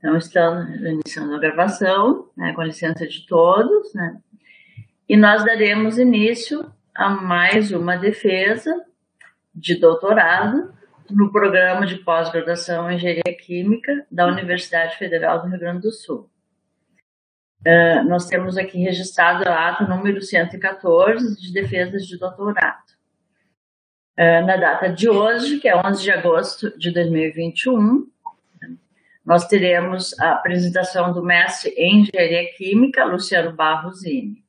Então, estamos iniciando a gravação, né, com a licença de todos, né? E nós daremos início a mais uma defesa de doutorado no programa de pós-graduação em Engenharia Química da Universidade Federal do Rio Grande do Sul. Uh, nós temos aqui registrado a ata número 114 de defesas de doutorado. Uh, na data de hoje, que é 11 de agosto de 2021, nós teremos a apresentação do mestre em Engenharia Química, Luciano Barrosini.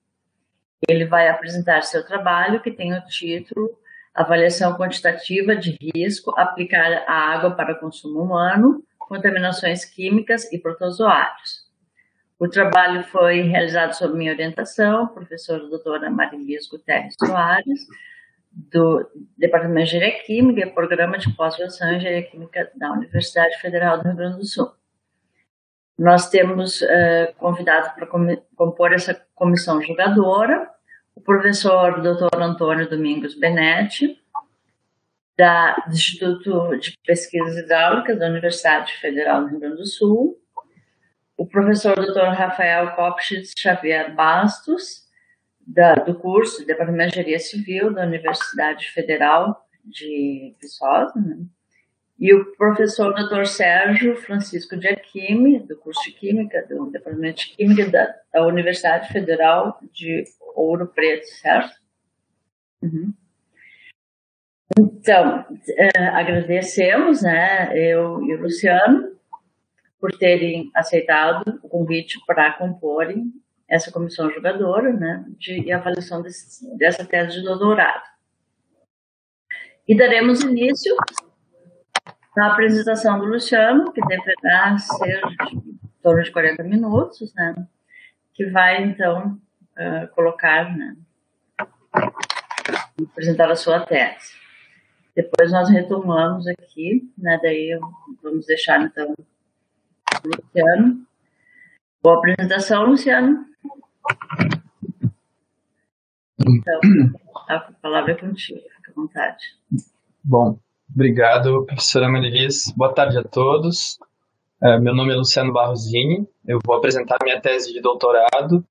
Ele vai apresentar seu trabalho, que tem o título Avaliação Quantitativa de Risco Aplicar a Água para Consumo Humano, Contaminações Químicas e Protozoários. O trabalho foi realizado sob minha orientação, professora doutora Marilis Guterres Soares, do Departamento de Engenharia Química e Programa de Pós-Graduação em Engenharia Química da Universidade Federal do Rio Grande do Sul. Nós temos uh, convidado para compor essa comissão julgadora o professor Dr. Antônio Domingos Benetti, da, do Instituto de Pesquisas Hidráulicas da Universidade Federal do Rio Grande do Sul, o professor Dr. Rafael Kopschitz Xavier Bastos, da, do curso de Departamento de Engenharia Civil da Universidade Federal de Viçosa, né? e o professor Dr. Sérgio Francisco de Aquime, do curso de Química, do Departamento de Química da, da Universidade Federal de Ouro Preto, certo? Uhum. Então, eh, agradecemos, né, eu e o Luciano, por terem aceitado o convite para comporem essa comissão julgadora né, de avaliação desse, dessa tese de doutorado. E daremos início à apresentação do Luciano, que deverá ser em torno de 40 minutos, né, que vai, então, uh, colocar, né, apresentar a sua tese. Depois nós retomamos aqui, né, daí vamos deixar, então, o Luciano. Boa apresentação, Luciano. Então, a palavra é contigo, fica à vontade. Bom, obrigado, professora Marilis. Boa tarde a todos. É, meu nome é Luciano Barrosini, eu vou apresentar minha tese de doutorado.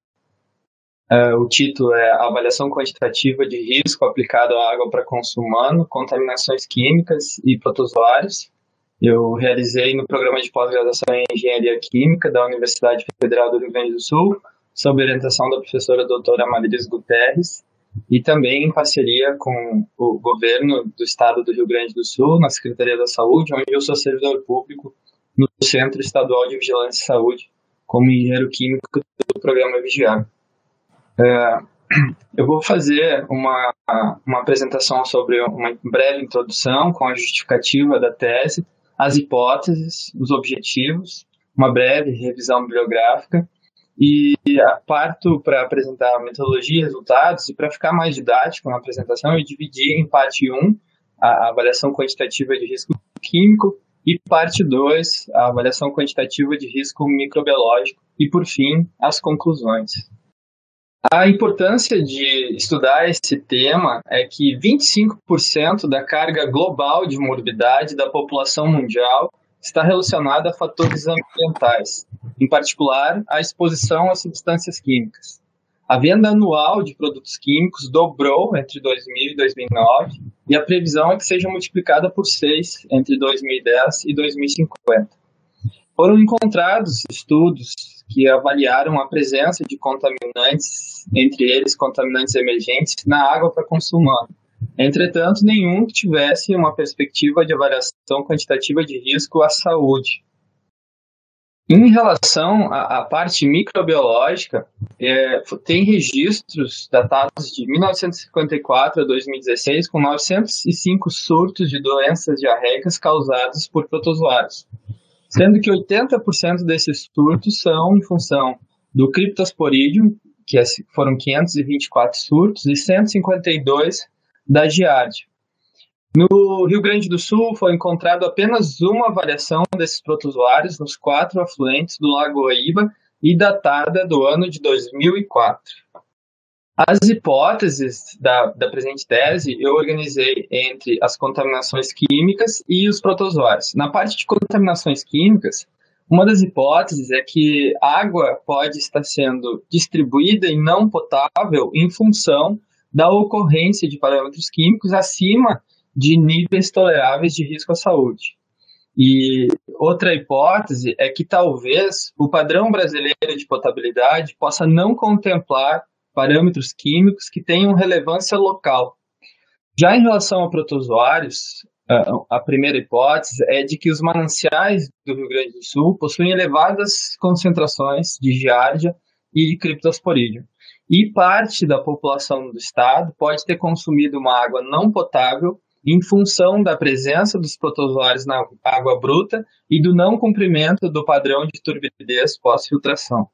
É, o título é Avaliação Quantitativa de Risco aplicado à água para consumo humano, contaminações químicas e protozoários. Eu realizei no programa de pós-graduação em Engenharia Química da Universidade Federal do Rio Grande do Sul, sob orientação da professora doutora Marilis Guterres, e também em parceria com o governo do estado do Rio Grande do Sul, na Secretaria da Saúde, onde eu sou servidor público no Centro Estadual de Vigilância e Saúde, como engenheiro químico do programa Vigiar. É, eu vou fazer uma, uma apresentação sobre uma breve introdução com a justificativa da tese, as hipóteses, os objetivos, uma breve revisão bibliográfica e parto para apresentar a metodologia, resultados, e para ficar mais didático na apresentação, eu dividi em parte 1 a avaliação quantitativa de risco químico e parte 2 a avaliação quantitativa de risco microbiológico e, por fim, as conclusões. A importância de estudar esse tema é que 25% da carga global de morbidade da população mundial está relacionada a fatores ambientais, em particular a exposição a substâncias químicas. A venda anual de produtos químicos dobrou entre 2000 e 2009 e a previsão é que seja multiplicada por 6 entre 2010 e 2050. Foram encontrados estudos que avaliaram a presença de contaminantes, entre eles contaminantes emergentes, na água para consumo humano Entretanto, nenhum que tivesse uma perspectiva de avaliação quantitativa de risco à saúde. Em relação à, à parte microbiológica, é, tem registros datados de 1954 a 2016 com 905 surtos de doenças diarreicas causados por protozoários, sendo que 80% desses surtos são em função do Cryptosporidium, que é, foram 524 surtos, e 152 da Giardia. No Rio Grande do Sul foi encontrado apenas uma variação desses protozoários nos quatro afluentes do Lago Oíba e datada do ano de 2004. As hipóteses da, da presente tese eu organizei entre as contaminações químicas e os protozoários. Na parte de contaminações químicas, Uma das hipóteses é que água pode estar sendo distribuída e não potável em função da ocorrência de parâmetros químicos acima de níveis toleráveis de risco à saúde. E outra hipótese é que talvez o padrão brasileiro de potabilidade possa não contemplar parâmetros químicos que tenham relevância local. Já em relação a protozoários, a primeira hipótese é de que os mananciais do Rio Grande do Sul possuem elevadas concentrações de giardia e criptosporídeo. E parte da população do estado pode ter consumido uma água não potável em função da presença dos protozoários na água bruta e do não cumprimento do padrão de turbidez pós-filtração.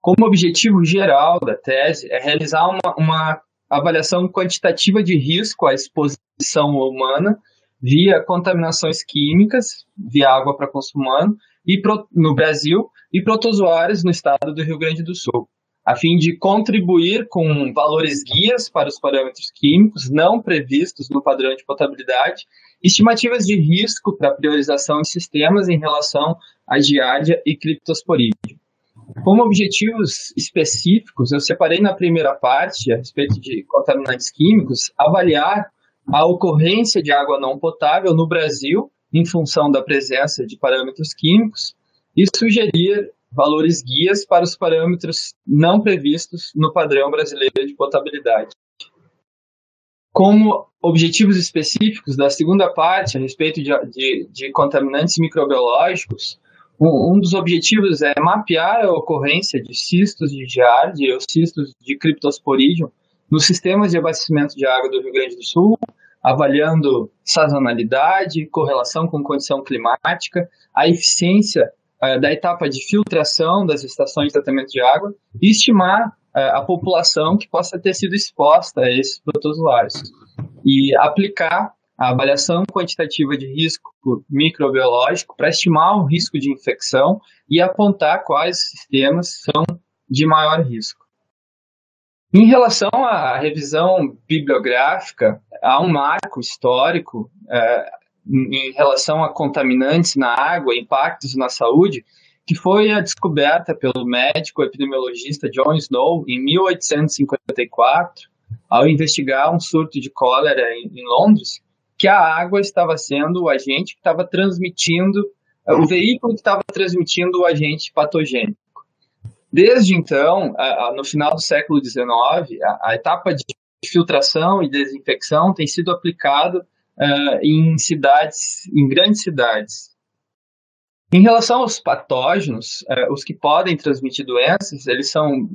Como objetivo geral da tese é realizar uma, uma avaliação quantitativa de risco à exposição humana via contaminações químicas, via água para consumo humano, e pro, no Brasil, e protozoários no estado do Rio Grande do Sul a fim de contribuir com valores guias para os parâmetros químicos não previstos no padrão de potabilidade, estimativas de risco para priorização de sistemas em relação à giardia e criptosporídeo. Como objetivos específicos, eu separei na primeira parte, a respeito de contaminantes químicos, avaliar a ocorrência de água não potável no Brasil em função da presença de parâmetros químicos e sugerir valores guias para os parâmetros não previstos no padrão brasileiro de potabilidade. Como objetivos específicos da segunda parte, a respeito de, de, de contaminantes microbiológicos, um, dos objetivos é mapear a ocorrência de cistos de giardia ou cistos de criptosporídeo nos sistemas de abastecimento de água do Rio Grande do Sul, avaliando sazonalidade, correlação com condição climática, a eficiência uh, da etapa de filtração das estações de tratamento de água e estimar uh, a população que possa ter sido exposta a esses protozoários. E aplicar a avaliação quantitativa de risco microbiológico para estimar o risco de infecção e apontar quais sistemas são de maior risco. Em relação à revisão bibliográfica, há um marco histórico é, em relação a contaminantes na água, impactos na saúde, que foi a descoberta pelo médico epidemiologista John Snow em 1854, ao investigar um surto de cólera em, em Londres, que a água estava sendo o agente que estava transmitindo, o veículo que estava transmitindo o agente patogênico. Desde então, a, a, no final do século XIX, a, a etapa de filtração e desinfecção tem sido aplicada uh, em cidades, em grandes cidades. Em relação aos patógenos, uh, os que podem transmitir doenças, eles são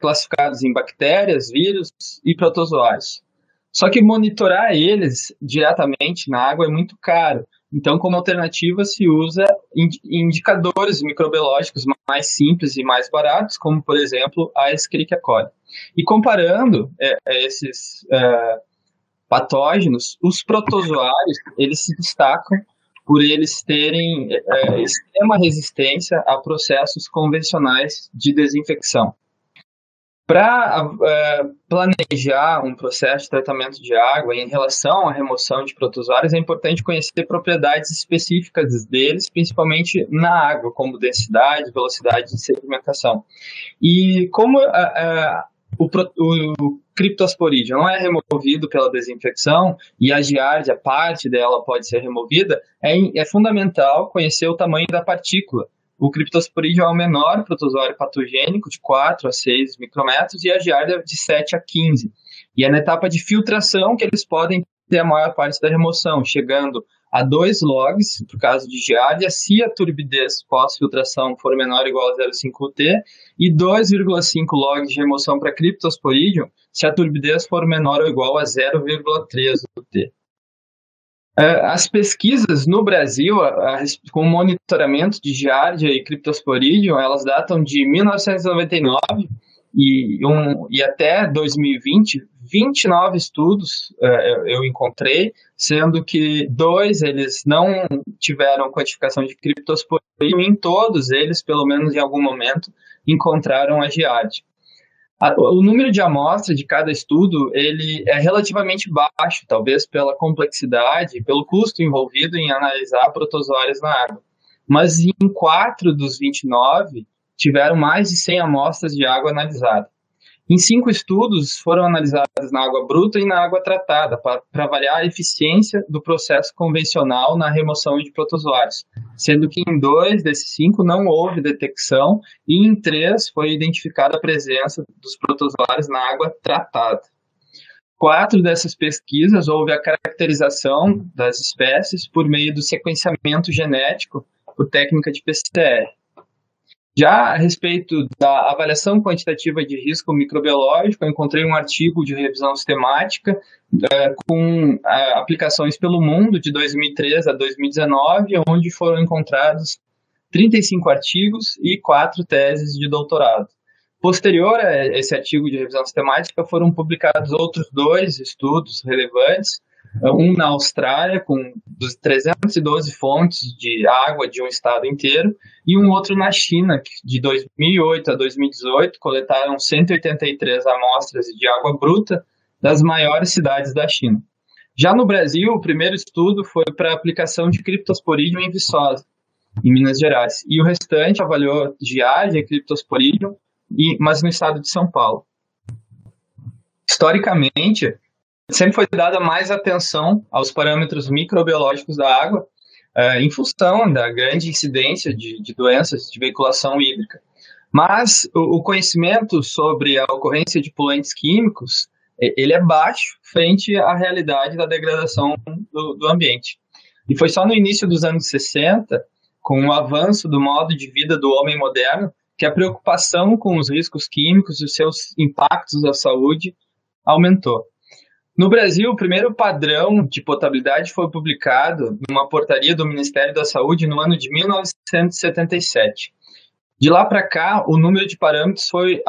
classificados em bactérias, vírus e protozoários. Só que monitorar eles diretamente na água é muito caro. Então, como alternativa, se usa indicadores microbiológicos mais simples e mais baratos, como, por exemplo, a Escherichia coli. E comparando é, esses é, patógenos, os protozoários, eles se destacam por eles terem é, extrema resistência a processos convencionais de desinfecção. Para é, planejar um processo de tratamento de água em relação à remoção de protozoários, é importante conhecer propriedades específicas deles, principalmente na água, como densidade, velocidade de sedimentação. E como a, o, o criptosporídeo não é removido pela desinfecção e a giardia, parte dela pode ser removida, é, é fundamental conhecer o tamanho da partícula. O criptosporídeo é o menor protozoário patogênico, de 4 a 6 micrômetros, e a giardia de 7 a 15. E é na etapa de filtração que eles podem ter a maior parte da remoção, chegando a 2 logs, por caso de giardia, se a turbidez pós-filtração for menor ou igual a 0,5 T, e 2,5 logs de remoção para criptosporídeo, se a turbidez for menor ou igual a 0,3 T. É, as pesquisas no Brasil com monitoramento de giardia e criptosporídeo, elas datam de 1999 e, um, e até 2020, 29 estudos uh, eu encontrei, sendo que dois eles não tiveram quantificação de criptosporídeo, e em todos eles, pelo menos em algum momento, encontraram a GIAD. O número de amostras de cada estudo ele é relativamente baixo, talvez pela complexidade, pelo custo envolvido em analisar protozoários na água. mas em quatro dos 29 tiveram mais de 100 amostras de água analisadas. Em cinco estudos foram analisadas na água bruta e na água tratada para avaliar a eficiência do processo convencional na remoção de protozoários, sendo que em dois desses cinco não houve detecção e em três foi identificada a presença dos protozoários na água tratada. Quatro dessas pesquisas houve a caracterização das espécies por meio do sequenciamento genético por técnica de PCR. Já a respeito da avaliação quantitativa de risco microbiológico, eu encontrei um artigo de revisão sistemática é, com é, aplicações pelo mundo de 2013 a 2019, onde foram encontrados 35 artigos e quatro teses de doutorado. Posterior a esse artigo de revisão sistemática, foram publicados outros dois estudos relevantes, um na Austrália, com 312 fontes de água de um estado inteiro, e um outro na China, que de 2008 a 2018 coletaram 183 amostras de água bruta das maiores cidades da China. Já no Brasil, o primeiro estudo foi para aplicação de criptosporidium em Viçosa, em Minas Gerais, e o restante avaliou diária e criptosporidium, mas no estado de São Paulo. Historicamente, sempre foi dada mais atenção aos parâmetros microbiológicos da água, uh, em função da grande incidência de, de, doenças de veiculação hídrica. Mas o, o, conhecimento sobre a ocorrência de poluentes químicos ele é baixo frente à realidade da degradação do, do ambiente. E foi só no início dos anos 60, com o avanço do modo de vida do homem moderno, que a preocupação com os riscos químicos e os seus impactos à saúde aumentou. No Brasil, o primeiro padrão de potabilidade foi publicado numa portaria do Ministério da Saúde no ano de 1977. De lá para cá, o número de parâmetros foi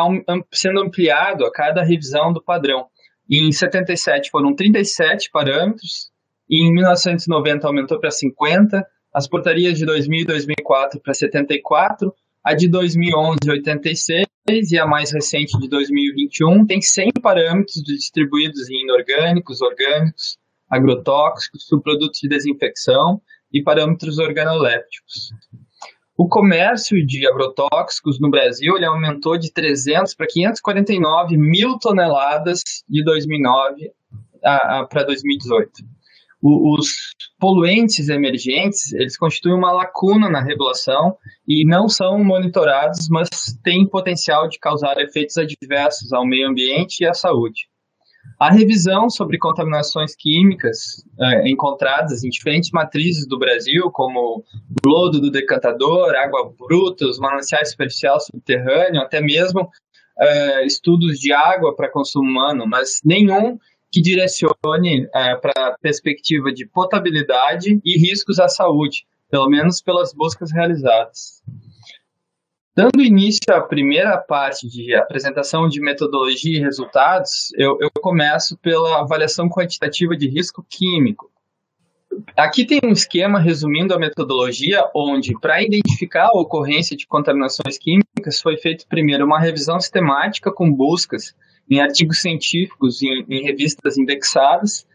sendo ampliado a cada revisão do padrão. Em 77 foram 37 parâmetros, e em 1990 aumentou para 50, as portarias de 2000 e 2004 para 74, a de 2011 86 e a mais recente de 2021 tem 100 parâmetros distribuídos em inorgânicos, orgânicos, agrotóxicos, subprodutos de desinfecção e parâmetros organolépticos. O comércio de agrotóxicos no Brasil ele aumentou de 300 para 549 mil toneladas de 2009 para 2018 os poluentes emergentes, eles constituem uma lacuna na regulação e não são monitorados, mas têm potencial de causar efeitos adversos ao meio ambiente e à saúde. A revisão sobre contaminações químicas é, encontradas em diferentes matrizes do Brasil, como lodo do decantador, água bruta, os mananciais superficial subterrâneo, até mesmo é, estudos de água para consumo humano, mas nenhum que direcione é, para a perspectiva de potabilidade e riscos à saúde, pelo menos pelas buscas realizadas. Dando início à primeira parte de apresentação de metodologia e resultados, eu, eu começo pela avaliação quantitativa de risco químico. Aqui tem um esquema resumindo a metodologia, onde, para identificar a ocorrência de contaminações químicas, foi feito primeiro uma revisão sistemática com buscas em artigos científicos, em, em revistas indexadas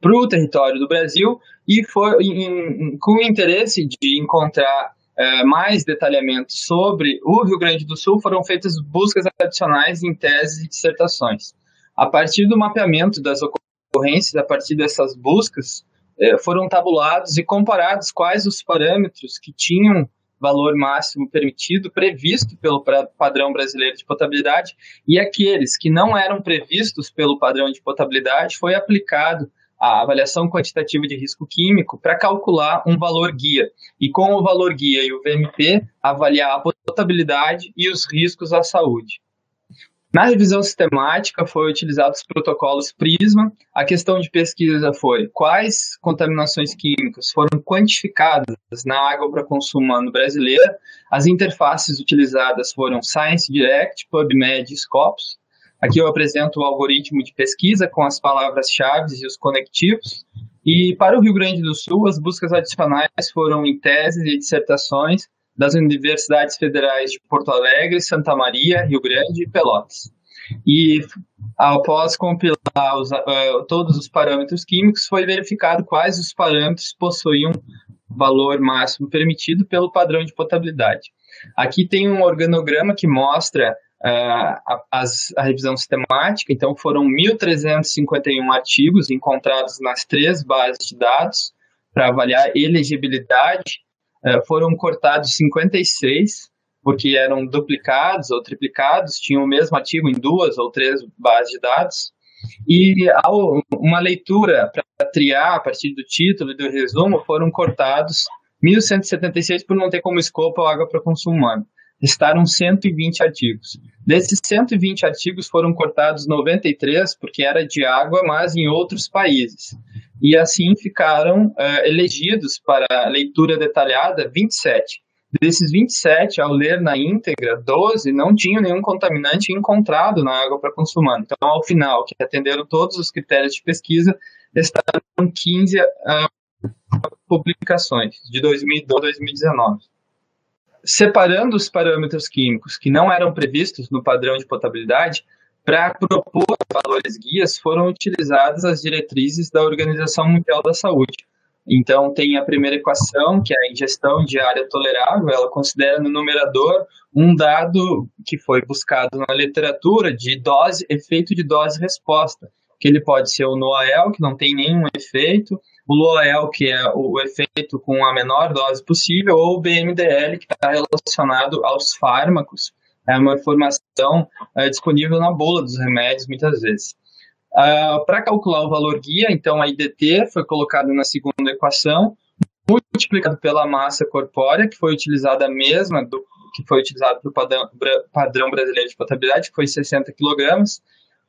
para o território do Brasil e foi em, com o interesse de encontrar é, mais detalhamento sobre o Rio Grande do Sul, foram feitas buscas adicionais em teses e dissertações. A partir do mapeamento das ocorrências, a partir dessas buscas, é, foram tabulados e comparados quais os parâmetros que tinham valor máximo permitido previsto pelo padrão brasileiro de potabilidade e aqueles que não eram previstos pelo padrão de potabilidade foi aplicado a avaliação quantitativa de risco químico para calcular um valor guia. E com o valor guia e o VMP, avaliar a potabilidade e os riscos à saúde. Na revisão sistemática foi utilizados os protocolos PRISMA. A questão de pesquisa foi quais contaminações químicas foram quantificadas na água para consumo humano brasileira. As interfaces utilizadas foram Science Direct, PubMed e Scopus. Aqui eu apresento o algoritmo de pesquisa com as palavras-chave e os conectivos. E para o Rio Grande do Sul, as buscas adicionais foram em teses e dissertações das universidades federais de Porto Alegre, Santa Maria, Rio Grande e Pelotas. E após compilar os, uh, todos os parâmetros químicos, foi verificado quais os parâmetros possuíam valor máximo permitido pelo padrão de potabilidade. Aqui tem um organograma que mostra uh, a, a, revisão sistemática, então foram 1.351 artigos encontrados nas três bases de dados para avaliar elegibilidade, foram cortados 56, porque eram duplicados ou triplicados, tinham o mesmo artigo em duas ou três bases de dados, e uma leitura para triar a partir do título e do resumo foram cortados 1.176 por não ter como escopo a água para consumo humano. Restaram 120 artigos. Desses 120 artigos foram cortados 93 porque era de água, mas em outros países. E assim ficaram uh, elegidos para leitura detalhada 27. Desses 27, ao ler na íntegra, 12 não tinham nenhum contaminante encontrado na água para consumo humano. Então, ao final, que atenderam todos os critérios de pesquisa, estavam 15 uh, publicações, de 2012 a 2019. Separando os parâmetros químicos que não eram previstos no padrão de potabilidade, para propor valores guias foram utilizadas as diretrizes da Organização Mundial da Saúde, então, tem a primeira equação, que é a ingestão diária tolerável, ela considera no numerador um dado que foi buscado na literatura de dose, efeito de dose-resposta, que ele pode ser o NOAEL, que não tem nenhum efeito, o LOAEL, que é o efeito com a menor dose possível, ou o BMDL, que está relacionado aos fármacos, é uma informação é, disponível na bula dos remédios, muitas vezes. Uh, ah, Para calcular o valor guia, então a IDT foi colocada na segunda equação, multiplicado pela massa corpórea, que foi utilizada a mesma do que foi utilizado para o padrão, padrão brasileiro de potabilidade, que foi 60 kg,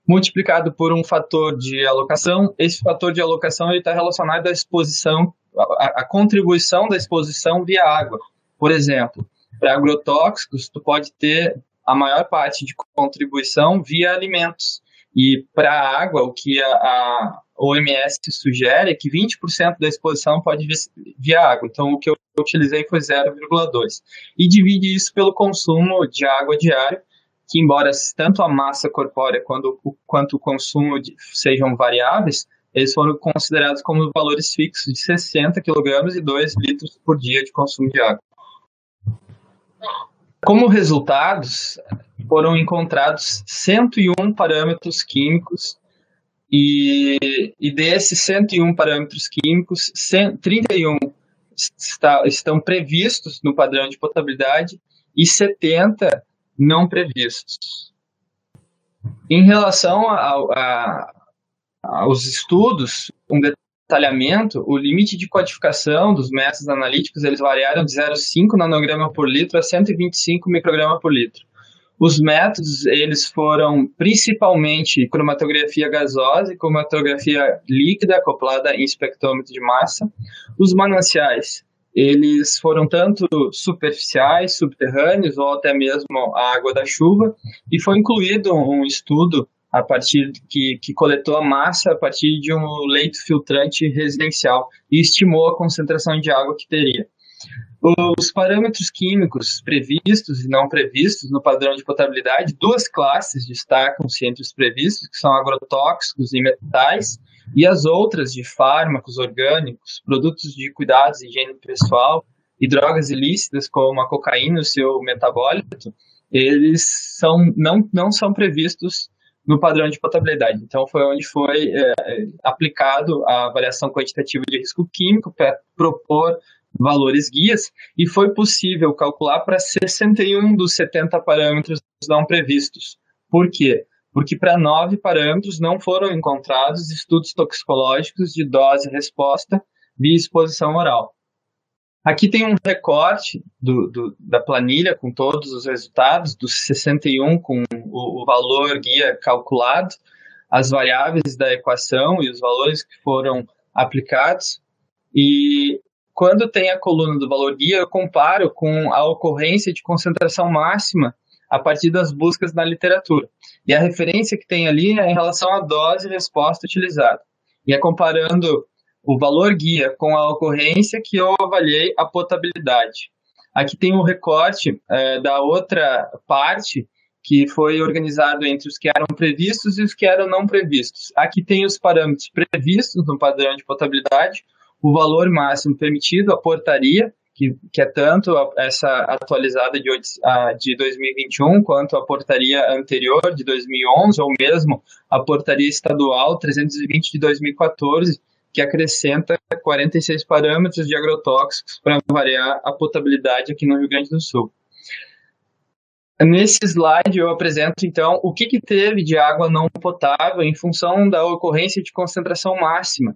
multiplicado por um fator de alocação. Esse fator de alocação está relacionado à exposição, à, à contribuição da exposição via água. Por exemplo, para agrotóxicos, tu pode ter a maior parte de contribuição via alimentos. E para a água, o que a, a, OMS sugere é que 20% da exposição pode vir via água. Então, o que eu utilizei foi 0,2. E divide isso pelo consumo de água diário, que embora tanto a massa corpórea quanto, quanto o consumo de, sejam variáveis, eles foram considerados como valores fixos de 60 kg e 2 litros por dia de consumo de água. Como resultados, foram encontrados 101 parâmetros químicos e, e desses 101 parâmetros químicos, 100, 31 está, estão previstos no padrão de potabilidade e 70 não previstos. Em relação a, a, aos estudos, um detalhamento, o limite de codificação dos métodos analíticos eles variaram de 0,5 nanograma por litro a 125 micrograma por litro. Os métodos, eles foram principalmente cromatografia gasosa e cromatografia líquida acoplada em espectrômetro de massa. Os mananciais, eles foram tanto superficiais, subterrâneos ou até mesmo a água da chuva, e foi incluído um estudo a partir que, que coletou a massa a partir de um leito filtrante residencial e estimou a concentração de água que teria. Os parâmetros químicos previstos e não previstos no padrão de potabilidade, duas classes destacam-se entre os previstos, que são agrotóxicos e metais, e as outras de fármacos orgânicos, produtos de cuidados e higiene pessoal e drogas ilícitas como a cocaína e o seu metabólito, eles são, não, não são previstos no padrão de potabilidade. Então, foi onde foi é, aplicado a avaliação quantitativa de risco químico para propor valores guias e foi possível calcular para 61 dos 70 parâmetros não previstos. Por quê? Porque para nove parâmetros não foram encontrados estudos toxicológicos de dose-resposta via exposição oral. Aqui tem um recorte do, do, da planilha com todos os resultados, dos 61 com o, o valor guia calculado, as variáveis da equação e os valores que foram aplicados. E quando tem a coluna do valor guia, eu comparo com a ocorrência de concentração máxima a partir das buscas na literatura. E a referência que tem ali é em relação à dose e resposta utilizada. E é comparando o valor guia com a ocorrência que eu avaliei a potabilidade. Aqui tem um recorte é, da outra parte que foi organizado entre os que eram previstos e os que eram não previstos. Aqui tem os parâmetros previstos no padrão de potabilidade, o valor máximo permitido, a portaria, que, que é tanto a, essa atualizada de, de 2021 quanto a portaria anterior de 2011, ou mesmo a portaria estadual 320 de 2014, que acrescenta 46 parâmetros de agrotóxicos para variar a potabilidade aqui no Rio Grande do Sul. Nesse slide eu apresento então o que, que teve de água não potável em função da ocorrência de concentração máxima.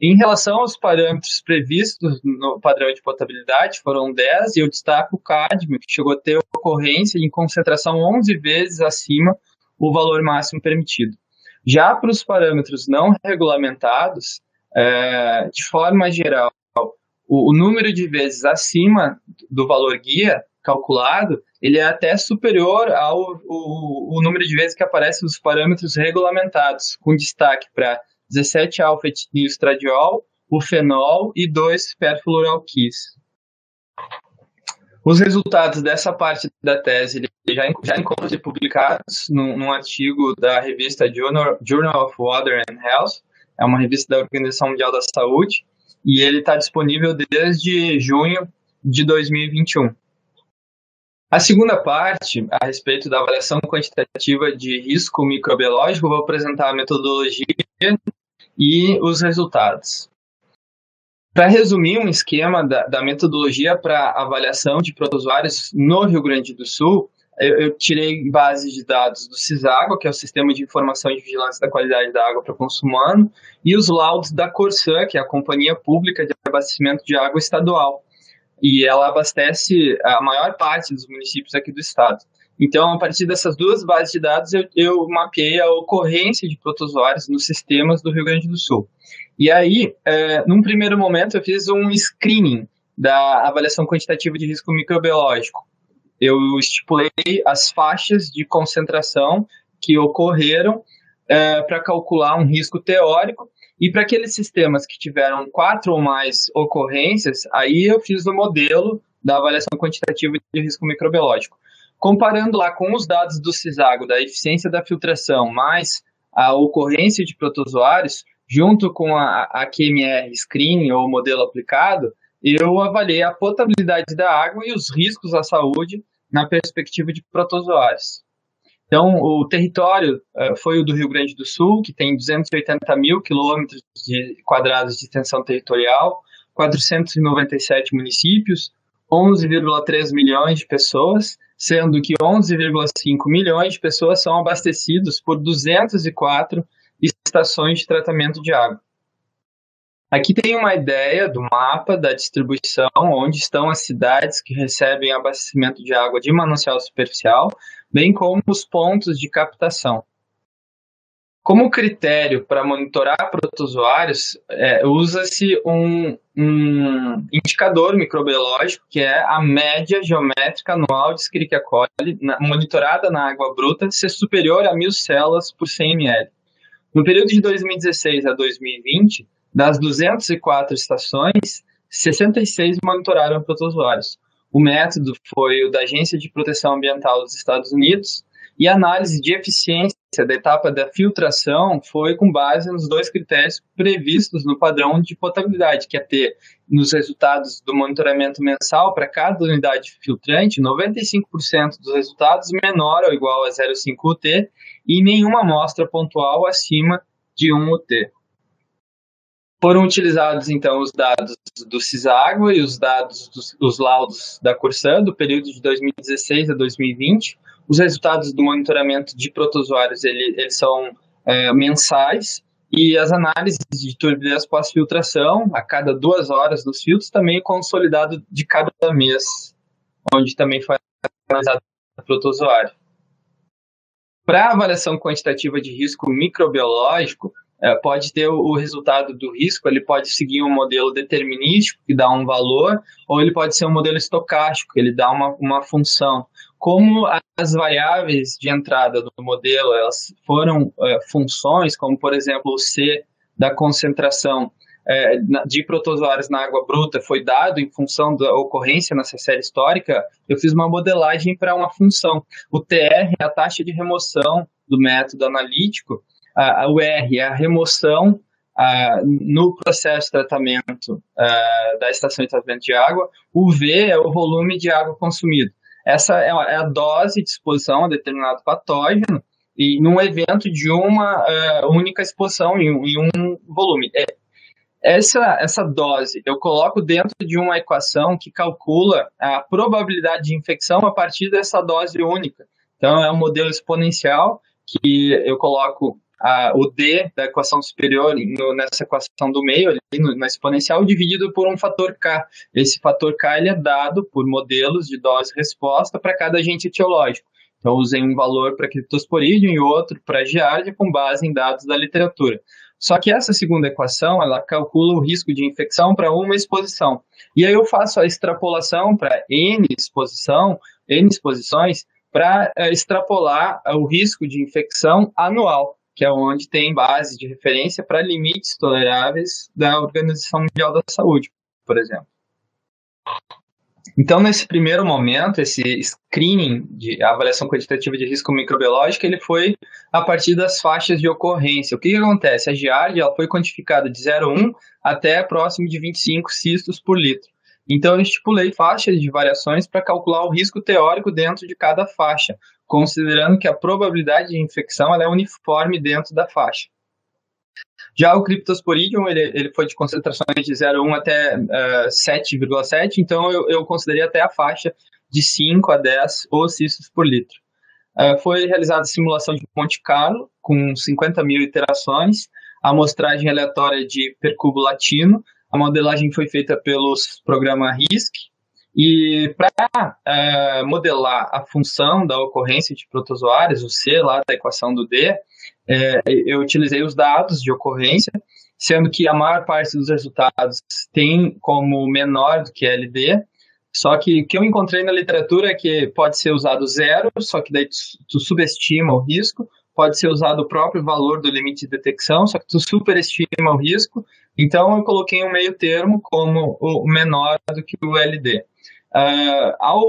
Em relação aos parâmetros previstos no padrão de potabilidade, foram 10, e eu destaco o cádmio, que chegou a ter ocorrência em concentração 11 vezes acima o valor máximo permitido. Já para os parâmetros não regulamentados, é, de forma geral, o, o, número de vezes acima do valor guia calculado, ele é até superior ao o, o número de vezes que aparece nos parâmetros regulamentados, com destaque para 17 alfa-etililstradiol, o fenol e 2 perfluoralquis. Os resultados dessa parte da tese já, já encontram publicados num, num, artigo da revista Journal, Journal of Water and Health, é uma revista da Organização Mundial da Saúde, e ele está disponível desde junho de 2021. A segunda parte, a respeito da avaliação quantitativa de risco microbiológico, vou apresentar a metodologia e os resultados. Para resumir um esquema da, da metodologia para avaliação de protozoários no Rio Grande do Sul, eu, eu, tirei bases de dados do CISAGO, que é o Sistema de Informação e Vigilância da Qualidade da Água para Consumo Humano, e os laudos da Corsã, que é a Companhia Pública de Abastecimento de Água Estadual. E ela abastece a maior parte dos municípios aqui do estado. Então, a partir dessas duas bases de dados, eu, eu mapeei a ocorrência de protozoários nos sistemas do Rio Grande do Sul. E aí, é, num primeiro momento, eu fiz um screening da avaliação quantitativa de risco microbiológico. Eu estipulei as faixas de concentração que ocorreram é, para calcular um risco teórico e para aqueles sistemas que tiveram quatro ou mais ocorrências, aí eu fiz o modelo da avaliação quantitativa de risco microbiológico. Comparando lá com os dados do CISAGO, da eficiência da filtração, mais a ocorrência de protozoários, junto com a, a QMR screening ou modelo aplicado, eu avaliei a potabilidade da água e os riscos à saúde na perspectiva de protozoários. Então, o território uh, foi o do Rio Grande do Sul, que tem 280 mil quilômetros quadrados de extensão territorial, 497 municípios, 11,3 milhões de pessoas, sendo que 11,5 milhões de pessoas são abastecidos por 204 estações de tratamento de água. Aqui tem uma ideia do mapa da distribuição, onde estão as cidades que recebem abastecimento de água de manancial superficial, bem como os pontos de captação. Como critério para monitorar protozoários, é, usa-se um, um, indicador microbiológico, que é a média geométrica anual de Escherichia coli na, monitorada na água bruta ser superior a mil células por 100 ml. No período de 2016 a 2020, das 204 estações, 66 monitoraram protozoários. O método foi o da Agência de Proteção Ambiental dos Estados Unidos, e a análise de eficiência da etapa da filtração foi com base nos dois critérios previstos no padrão de potabilidade, que é ter nos resultados do monitoramento mensal para cada unidade filtrante 95% dos resultados menor ou igual a 0,5 UT e nenhuma amostra pontual acima de 1 UT. Foram utilizados, então, os dados do CISAGUA e os dados dos, dos laudos da Corsã do período de 2016 a 2020, os resultados do monitoramento de protozoários ele, eles são é, mensais e as análises de turbidez pós-filtração a cada duas horas nos filtros também é consolidado de cada mês, onde também foi analisado o protozoário. Para avaliação quantitativa de risco microbiológico, pode ter o, o, resultado do risco, ele pode seguir um modelo determinístico, que dá um valor, ou ele pode ser um modelo estocástico, que ele dá uma, uma função como as variáveis de entrada do modelo elas foram é, funções, como por exemplo o C da concentração é, de protozoários na água bruta foi dado em função da ocorrência nessa série histórica, eu fiz uma modelagem para uma função. O TR é a taxa de remoção do método analítico, a, o R é a remoção ah, no processo de tratamento da estação de tratamento de água, o V é o volume de água consumido. Essa é a é dose de exposição a determinado patógeno e num evento de uma única exposição em, em, um volume. É, essa, essa dose eu coloco dentro de uma equação que calcula a probabilidade de infecção a partir dessa dose única. Então, é um modelo exponencial que eu coloco o D da equação superior no, nessa equação do meio, ali no, na exponencial, dividido por um fator K. Esse fator K ele é dado por modelos de dose-resposta para cada agente etiológico. Então, usei um valor para criptosporídeo e outro para giardia com base em dados da literatura. Só que essa segunda equação, ela calcula o risco de infecção para uma exposição. E aí eu faço a extrapolação para N exposição, N exposições, para uh, extrapolar uh, o risco de infecção anual que é onde tem base de referência para limites toleráveis da Organização Mundial da Saúde, por exemplo. Então, nesse primeiro momento, esse screening de avaliação quantitativa de risco microbiológico, ele foi a partir das faixas de ocorrência. O que, que acontece? A giardia ela foi quantificada de 0,1 até próximo de 25 cistos por litro. Então, eu estipulei faixas de variações para calcular o risco teórico dentro de cada faixa, considerando que a probabilidade de infecção é uniforme dentro da faixa. Já o Cryptosporidium, ele, ele foi de concentrações de 0,1 até uh, eh, 7,7, então eu, eu considerei até a faixa de 5 a 10 ocistos por litro. Uh, foi realizada simulação de Monte Carlo, com 50 mil iterações, a amostragem aleatória de percubo latino, a modelagem foi feita pelos programa RISC, e para é, modelar a função da ocorrência de protozoários, o C lá da equação do D, é, eu utilizei os dados de ocorrência, sendo que a maior parte dos resultados tem como menor do que LD, só que o que eu encontrei na literatura é que pode ser usado zero, só que daí tu, tu subestima o risco, pode ser usado o próprio valor do limite de detecção, só que tu superestima o risco, então eu coloquei um meio termo como o menor do que o LD. Uh, ao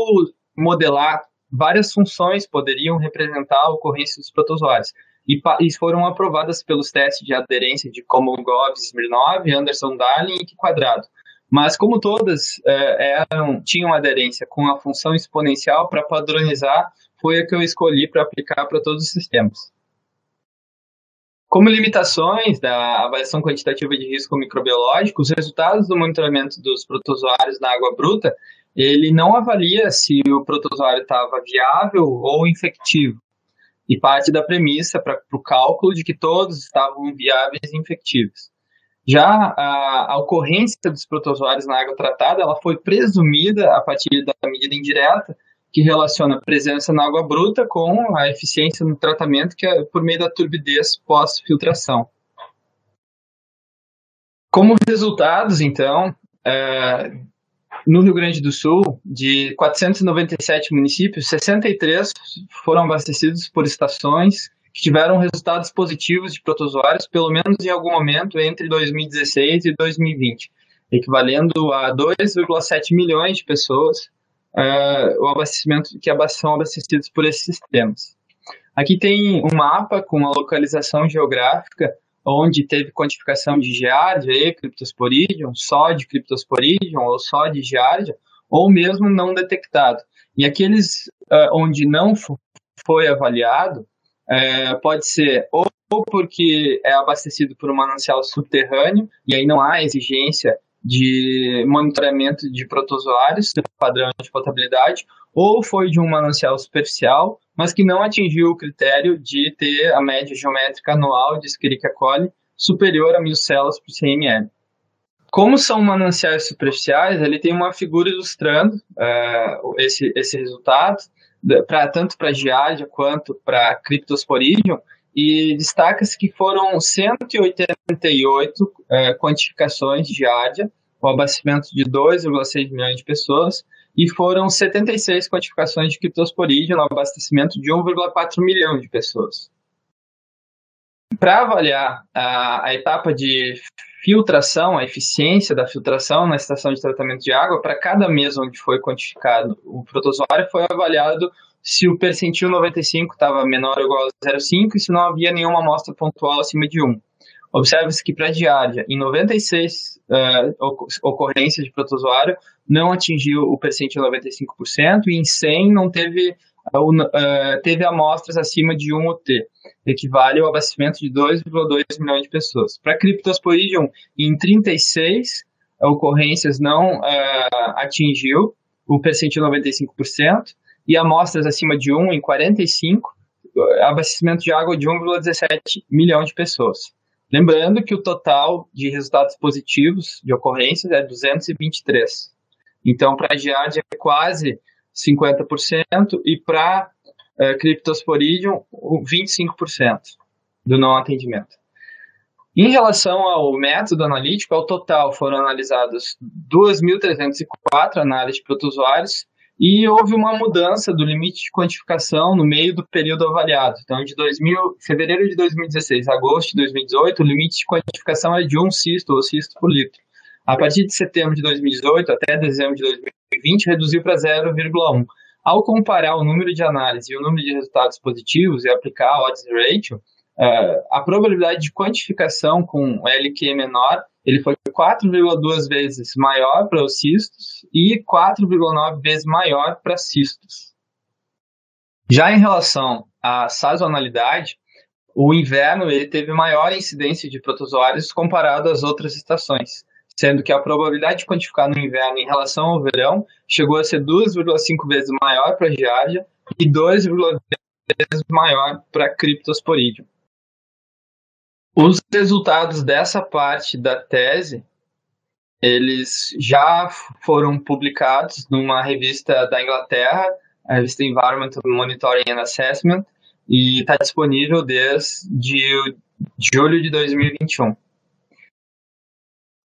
modelar várias funções poderiam representar a ocorrência dos protozoários e, e foram aprovadas pelos testes de aderência de Komolgov, Smirnov, Anderson Darling e Quadrado. Mas como todas uh, eram, tinham aderência com a função exponencial para padronizar, foi a que eu escolhi para aplicar para todos os sistemas. Como limitações da avaliação quantitativa de risco microbiológico, os resultados do monitoramento dos protozoários na água bruta ele não avalia se o protozoário estava viável ou infectivo. E parte da premissa para o cálculo de que todos estavam viáveis e infectivos. Já a, a, ocorrência dos protozoários na água tratada, ela foi presumida a partir da medida indireta que relaciona a presença na água bruta com a eficiência no tratamento que é por meio da turbidez pós-filtração. Como resultados, então, é, no Rio Grande do Sul, de 497 municípios, 63 foram abastecidos por estações que tiveram resultados positivos de protozoários, pelo menos em algum momento entre 2016 e 2020, equivalendo a 2,7 milhões de pessoas uh, o abastecimento que são abastecidos por esses sistemas. Aqui tem um mapa com a localização geográfica onde teve quantificação de giardia e Cryptosporidium, só de Cryptosporidium ou só de giardia, ou mesmo não detectado. E aqueles uh, onde não foi avaliado, uh, pode ser ou porque é abastecido por um manancial subterrâneo, e aí não há exigência de monitoramento de protozoários, padrão de potabilidade, ou foi de um manancial superficial, mas que não atingiu o critério de ter a média geométrica anual de Escherichia coli superior a mil células por CML. Como são mananciais superficiais, ele tem uma figura ilustrando uh, esse, esse resultado, pra, tanto para Giardia quanto para Cryptosporidium, e destaca-se que foram 188 uh, quantificações de Giardia, o abastecimento de 2,6 milhões de pessoas, e foram 76 quantificações de criptosporídeo no abastecimento de 1,4 milhão de pessoas. Para avaliar a, a, etapa de filtração, a eficiência da filtração na estação de tratamento de água, para cada mês onde foi quantificado o protozoário, foi avaliado se o percentil 95 estava menor ou igual a 0,5 e se não havia nenhuma amostra pontual acima de 1. observa-se que para Giardia, em 96 uh, ocorrências de protozoário, não atingiu o percentil 95%, e em 100 não teve, uh, teve amostras acima de 1 UT, equivale ao abastecimento de 2,2 milhões de pessoas. Para Cryptosporidium, em 36 ocorrências não atingiu o percentil 95%, e amostras acima de 1 em 45, abastecimento de água de 1,17 milhão de pessoas. Lembrando que o total de resultados positivos de ocorrências é 223. Então, para a Giardia é quase 50% e para uh, Cryptosporidium 25% do não atendimento. Em relação ao método analítico, ao total foram analisadas 2.304 análises de protozoários e houve uma mudança do limite de quantificação no meio do período avaliado. Então, de 2000, fevereiro de 2016 a agosto de 2018, o limite de quantificação é de um cisto ou cisto por litro. A partir de setembro de 2018 até dezembro de 2020, reduziu para 0,1. Ao comparar o número de análises e o número de resultados positivos e aplicar a odds ratio, Uh, a probabilidade de quantificação com LQ menor ele foi 4,2 vezes maior para os cistos e 4,9 vezes maior para cistos. Já em relação à sazonalidade, o inverno ele teve maior incidência de protozoários comparado às outras estações, sendo que a probabilidade de quantificar no inverno em relação ao verão chegou a ser 2,5 vezes maior para Giardia e 2,5 vezes maior para Cryptosporidium. Os resultados dessa parte da tese, eles já foram publicados numa revista da Inglaterra, a revista Environmental Monitoring and Assessment, e está disponível desde julho de 2021.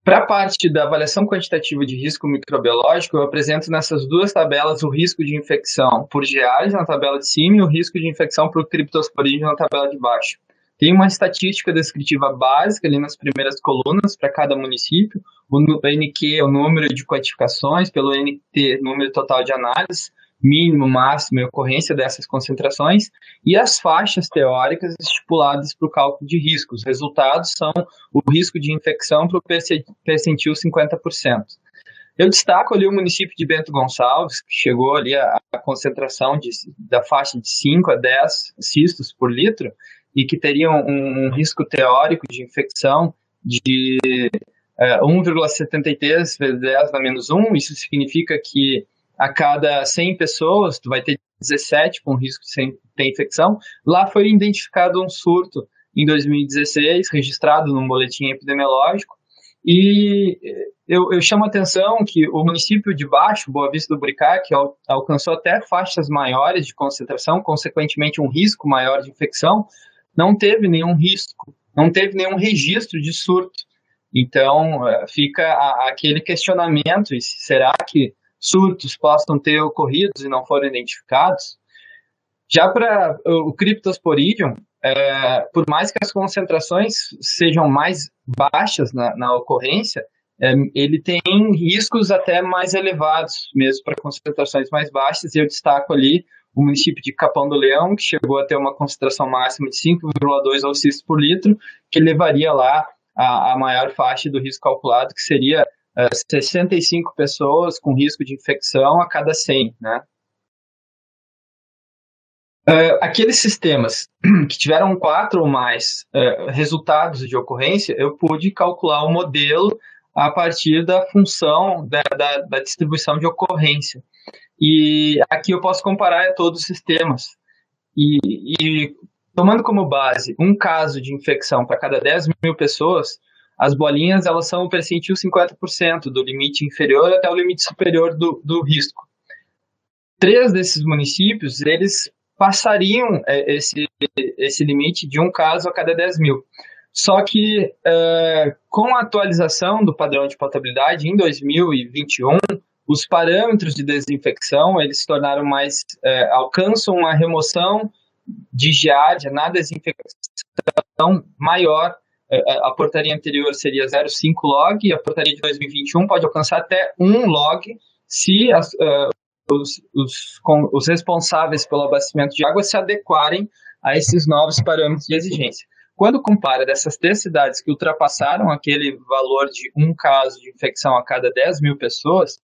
Para a parte da avaliação quantitativa de risco microbiológico, eu apresento nessas duas tabelas o risco de infecção por geais na tabela de cima e o risco de infecção por criptosporídeo na tabela de baixo. Tem uma estatística descritiva básica ali nas primeiras colunas para cada município, o NQ é o número de quantificações, pelo NT, número total de análise, mínimo, máximo e ocorrência dessas concentrações, e as faixas teóricas estipuladas para o cálculo de risco. Os resultados são o risco de infecção para o percentil 50%. Eu destaco ali o município de Bento Gonçalves, que chegou ali a, a concentração de, da faixa de 5 a 10 cistos por litro, e que teriam um, um risco teórico de infecção de é, 1,73 vezes 10 na menos 1, isso significa que a cada 100 pessoas, tu vai ter 17 com risco de ter infecção. Lá foi identificado um surto em 2016, registrado num boletim epidemiológico, e eu, eu chamo a atenção que o município de Baixo, Boa Vista do Buricac, al, alcançou até faixas maiores de concentração, consequentemente um risco maior de infecção, não teve nenhum risco, não teve nenhum registro de surto. Então, eh, fica aquele questionamento: será que surtos possam ter ocorrido e não foram identificados? Já para o Cryptosporidium, é, por mais que as concentrações sejam mais baixas na, na ocorrência, é, ele tem riscos até mais elevados, mesmo para concentrações mais baixas, e eu destaco ali o município de Capão do Leão, que chegou a ter uma concentração máxima de 5,2 oxímetros por litro, que levaria lá a, a, maior faixa do risco calculado, que seria uh, eh, 65 pessoas com risco de infecção a cada 100, né? Uh, aqueles sistemas que tiveram quatro ou mais uh, resultados de ocorrência, eu pude calcular o modelo a partir da função da, da, da distribuição de ocorrência. E aqui eu posso comparar todos os sistemas. E, e tomando como base um caso de infecção para cada 10 mil pessoas, as bolinhas elas são o percentil 50% do limite inferior até o limite superior do, do risco. Três desses municípios, eles passariam é, esse, esse limite de um caso a cada 10 mil. Só que é, com a atualização do padrão de potabilidade em 2021, os parâmetros de desinfecção eles se tornaram mais é, alcançam a remoção de giardia na desinfecção maior. É, a portaria anterior seria 0,5 log e a portaria de 2021 pode alcançar até 1 log se as, uh, os, os, com, os responsáveis pelo abastecimento de água se adequarem a esses novos parâmetros de exigência. Quando compara dessas três cidades que ultrapassaram aquele valor de um caso de infecção a cada 10 mil pessoas,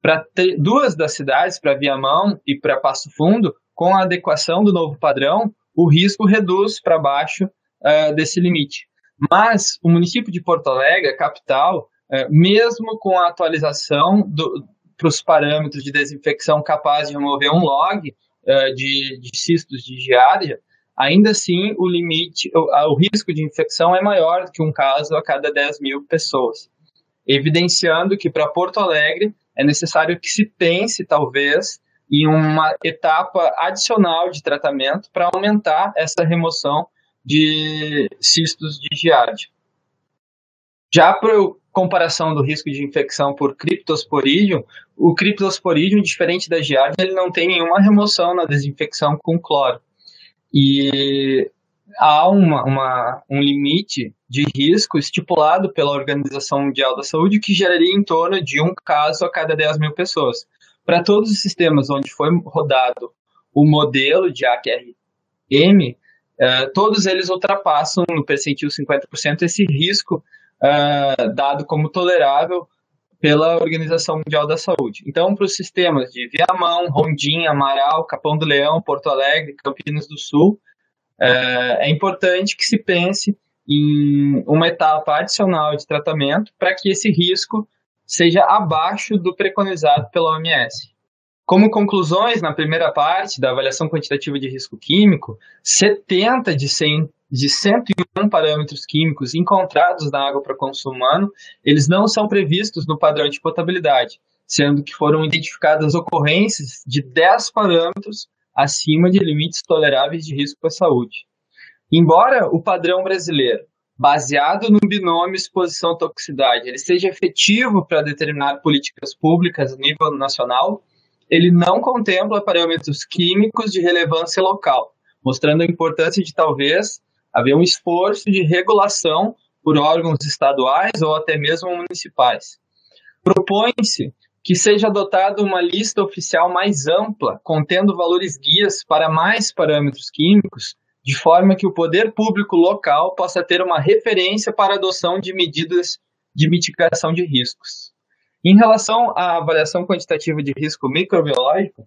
para duas das cidades, para Viamão e para Passo Fundo, com a adequação do novo padrão, o risco reduz para baixo uh, desse limite. Mas o município de Porto Alegre, capital, uh, mesmo com a atualização para os parâmetros de desinfecção capaz de remover um log uh, de, de cistos de giardia, ainda assim o limite, o, o, risco de infecção é maior que um caso a cada 10 mil pessoas, evidenciando que para Porto Alegre é necessário que se pense, talvez, em uma etapa adicional de tratamento para aumentar essa remoção de cistos de giardia. Já para comparação do risco de infecção por Cryptosporidium, o Cryptosporidium, diferente da giardia, ele não tem nenhuma remoção na desinfecção com cloro. E há uma, uma, um limite de risco estipulado pela Organização Mundial da Saúde que geraria em torno de um caso a cada 10 mil pessoas. Para todos os sistemas onde foi rodado o modelo de AQRM, uh, todos eles ultrapassam no percentil 50% esse risco uh, dado como tolerável pela Organização Mundial da Saúde. Então, para os sistemas de Viamão, Rondinha, Amaral, Capão do Leão, Porto Alegre, Campinas do Sul, é, é importante que se pense em uma etapa adicional de tratamento para que esse risco seja abaixo do preconizado pela OMS. Como conclusões, na primeira parte da avaliação quantitativa de risco químico, 70 de 100 de 101 parâmetros químicos encontrados na água para consumo humano, eles não são previstos no padrão de potabilidade, sendo que foram identificadas ocorrências de 10 parâmetros acima de limites toleráveis de risco à saúde. Embora o padrão brasileiro, baseado no binômio exposição-toxicidade, ele seja efetivo para determinar políticas públicas a nível nacional, ele não contempla parâmetros químicos de relevância local, mostrando a importância de talvez haver um esforço de regulação por órgãos estaduais ou até mesmo municipais. Propõe-se que seja adotada uma lista oficial mais ampla, contendo valores guias para mais parâmetros químicos, de forma que o poder público local possa ter uma referência para a adoção de medidas de mitigação de riscos. Em relação à avaliação quantitativa de risco microbiológico,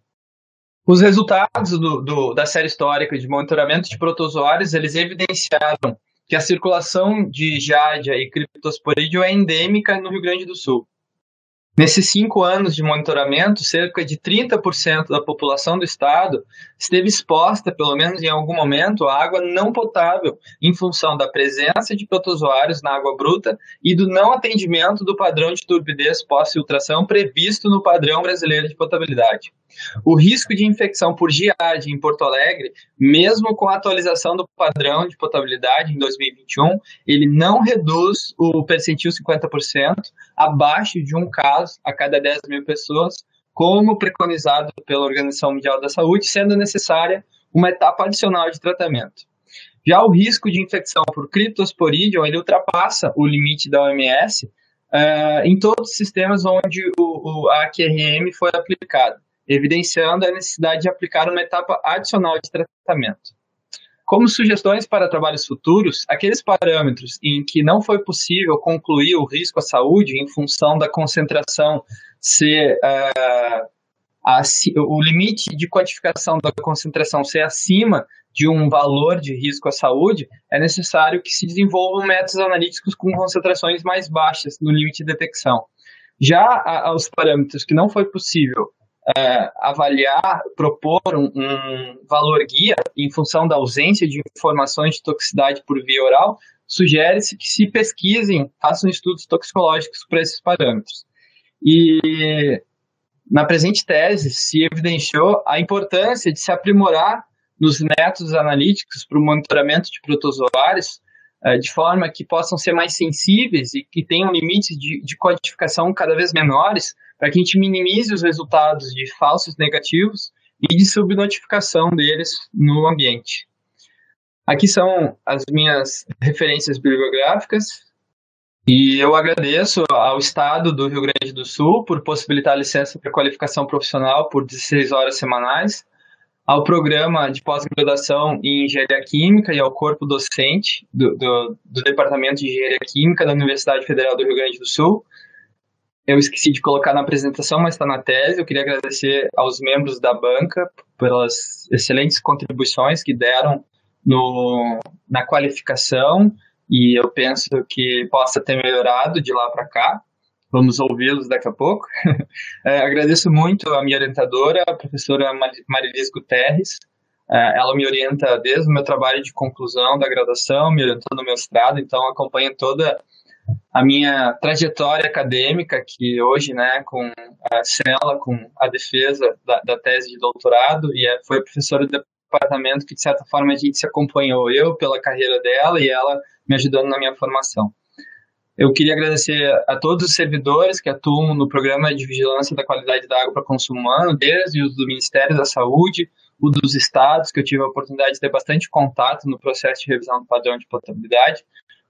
os resultados do, do, da série histórica de monitoramento de protozoários, eles evidenciaram que a circulação de Giardia e Cryptosporidium é endêmica no Rio Grande do Sul. Nesses cinco anos de monitoramento, cerca de 30% da população do estado esteve exposta, pelo menos em algum momento, à água não potável, em função da presença de protozoários na água bruta e do não atendimento do padrão de turbidez pós-filtração previsto no padrão brasileiro de potabilidade. O risco de infecção por giardia em Porto Alegre, mesmo com a atualização do padrão de potabilidade em 2021, ele não reduz o percentil 50% abaixo de um caso a cada 10 mil pessoas, como preconizado pela Organização Mundial da Saúde, sendo necessária uma etapa adicional de tratamento. Já o risco de infecção por Cryptosporidium, ele ultrapassa o limite da OMS uh, eh, em todos os sistemas onde o, o AQRM foi aplicado, evidenciando a necessidade de aplicar uma etapa adicional de tratamento. Como sugestões para trabalhos futuros, aqueles parâmetros em que não foi possível concluir o risco à saúde em função da concentração ser uh, a, o limite de quantificação da concentração ser acima de um valor de risco à saúde, é necessário que se desenvolvam métodos analíticos com concentrações mais baixas no limite de detecção. Já os parâmetros que não foi possível é, avaliar, propor um, um, valor guia em função da ausência de informações de toxicidade por via oral, sugere-se que se pesquisem, façam estudos toxicológicos para esses parâmetros. E na presente tese se evidenciou a importância de se aprimorar nos métodos analíticos para o monitoramento de protozoários, de forma que possam ser mais sensíveis e que tenham limites de, de quantificação cada vez menores, para que a gente minimize os resultados de falsos negativos e de subnotificação deles no ambiente. Aqui são as minhas referências bibliográficas e eu agradeço ao Estado do Rio Grande do Sul por possibilitar a licença para qualificação profissional por 16 horas semanais, ao programa de pós-graduação em Engenharia Química e ao corpo docente do, do, do, Departamento de Engenharia Química da Universidade Federal do Rio Grande do Sul. Eu esqueci de colocar na apresentação, mas está na tese. Eu queria agradecer aos membros da banca pelas excelentes contribuições que deram no, na qualificação e eu penso que possa ter melhorado de lá para cá. Vamos ouvi-los daqui a pouco. é, agradeço muito a minha orientadora, a professora Marilis Guterres. É, ela me orienta desde o meu trabalho de conclusão da graduação, me orientou no mestrado, então acompanha toda a minha trajetória acadêmica, que hoje, né, com a CELA, com a defesa da, da tese de doutorado, e é, foi professora do departamento que, de certa forma, a gente se acompanhou, eu pela carreira dela e ela me ajudando na minha formação. Eu queria agradecer a todos os servidores que atuam no programa de vigilância da qualidade da água para consumo humano, desde os do Ministério da Saúde, o dos estados, que eu tive a oportunidade de ter bastante contato no processo de revisão do padrão de potabilidade,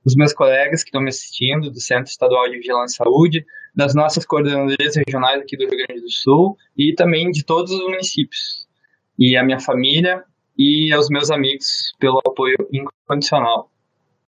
os meus colegas que estão me assistindo do Centro Estadual de Vigilância e Saúde, das nossas coordenadorias regionais aqui do Rio Grande do Sul e também de todos os municípios. E a minha família e aos meus amigos pelo apoio incondicional.